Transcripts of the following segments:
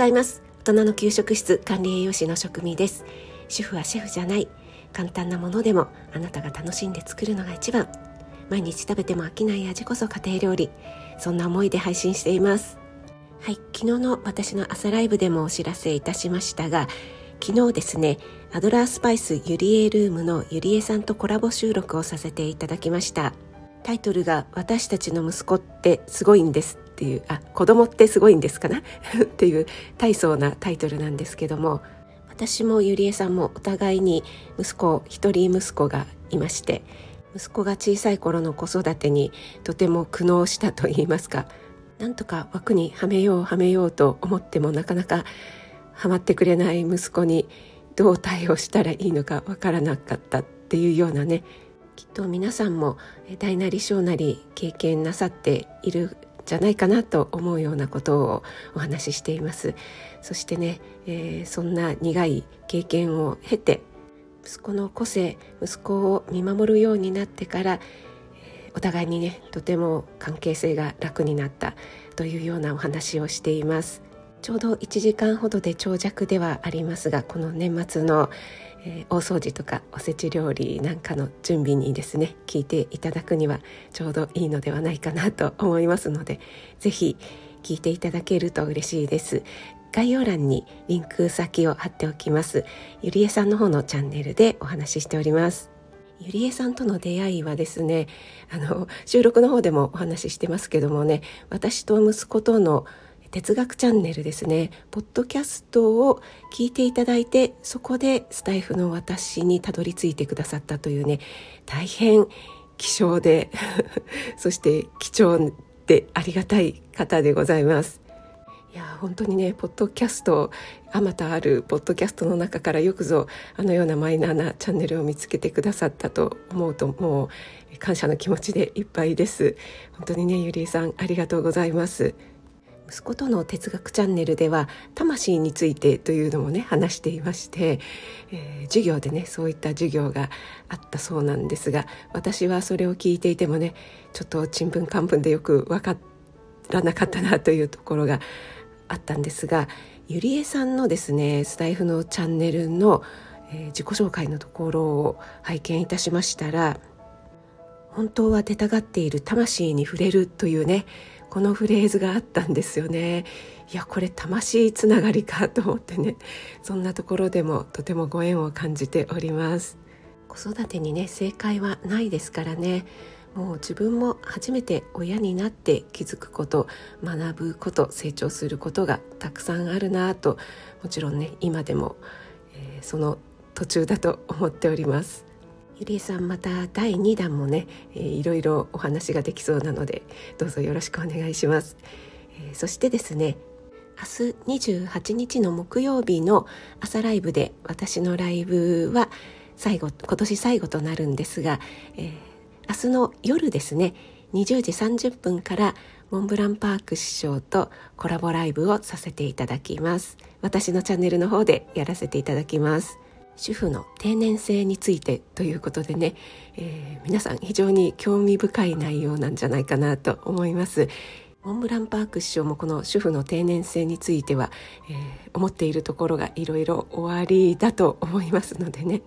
ざいます。大人の給食室管理栄養士の職味です。主婦はシェフじゃない。簡単なものでもあなたが楽しんで作るのが一番。毎日食べても飽きない味こそ家庭料理。そんな思いで配信しています。はい昨日の私の朝ライブでもお知らせいたしましたが昨日ですねアドラースパイスゆりえルームのゆりえさんとコラボ収録をさせていただきました。タイトルが私たちの息子ってすごいんです。っていうあ子供ってすごいんですかな？っていう大層なタイトルなんですけども。私もゆりえさんもお互いに息子一人息子がいまして息子が小さい頃の子育てにとても苦悩したと言いますか。なんとか枠にはめようはめようと思ってもなかなかはまってくれない息子にどう対応したらいいのかわからなかったっていうようなねきっと皆さんも大なり小なり経験なさっているじゃないかなと思うようなことをお話ししています。そしてね、えー、そんな苦い経験を経て息子の個性息子を見守るようになってからお互いにねとても関係性が楽になったというようなお話をしています。ちょうど1時間ほどで長尺ではありますがこの年末の、えー、大掃除とかおせち料理なんかの準備にですね聞いていただくにはちょうどいいのではないかなと思いますので是非聞いていただけると嬉しいです。概要欄にリンク先を貼っておきます。ゆりえさんの方のチャンネルでお話ししております。ゆりえさんとの出会いはですねあの収録の方でもお話ししてますけどもね私と息子との哲学チャンネルですね。ポッドキャストを聞いていただいてそこでスタイフの私にたどり着いてくださったというね大変希少で そして貴重でありがたい方でございます。いや本当にねポッドキャストあまたあるポッドキャストの中からよくぞあのようなマイナーなチャンネルを見つけてくださったと思うともう感謝の気持ちでいっぱいです。本当にねゆりえさんありがとうございます。息子との哲学チャンネルでは魂についてというのもね話していまして、えー、授業でねそういった授業があったそうなんですが私はそれを聞いていてもねちょっとちんぷんかんぷんでよく分からなかったなというところがあったんですがゆりえさんのですねスタイフのチャンネルの、えー、自己紹介のところを拝見いたしましたら本当は出たがっている魂に触れるというねこのフレーズがあったんですよね。いやこれ魂つながりかと思ってね。そんなところでもとてもご縁を感じております。子育てにね正解はないですからね。もう自分も初めて親になって気づくこと学ぶこと成長することがたくさんあるなともちろんね今でも、えー、その途中だと思っております。ゆりえさんまた第2弾もね、えー、いろいろお話ができそうなのでどうぞよろしくお願いします、えー、そしてですね明日28日の木曜日の朝ライブで私のライブは最後今年最後となるんですが、えー、明日の夜ですね20時30分からモンブランパーク師匠とコラボライブをさせていただきます。私のチャンネルの方でやらせていただきます。主婦の定年制についてということでね、えー、皆さん非常に興味深い内容なんじゃないかなと思います。モンブランパーク師匠もこの主婦の定年制については、えー、思っているところがいろいろおありだと思いますのでね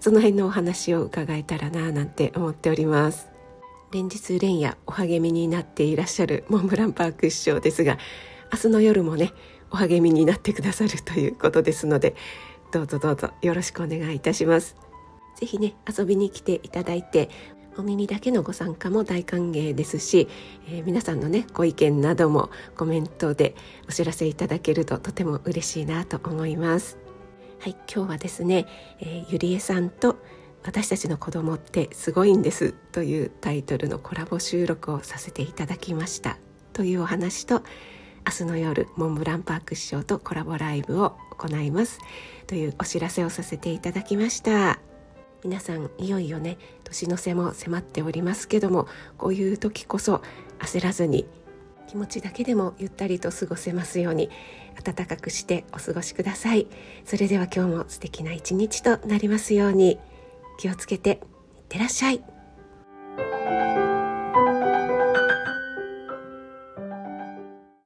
その辺のお話を伺えたらななんて思っております。連日連夜お励みになっていらっしゃるモンブランパーク師匠ですが明日の夜もねお励みになってくださるということですのでどうぞどうぞよろしくお願いいたします。ぜひね、遊びに来ていただいて、お耳だけのご参加も大歓迎ですし、えー、皆さんのね、ご意見などもコメントでお知らせいただけるととても嬉しいなと思います。はい、今日はですね、えー、ゆりえさんと私たちの子供ってすごいんですというタイトルのコラボ収録をさせていただきましたというお話と明日の夜モンブランパーク師匠とコラボライブを行います。というお知らせをさせていただきました。皆さんいよいよね年の瀬も迫っておりますけどもこういう時こそ焦らずに気持ちだけでもゆったりと過ごせますように暖かくしてお過ごしください。それでは今日も素敵な一日となりますように。気をつけていってらっしゃい。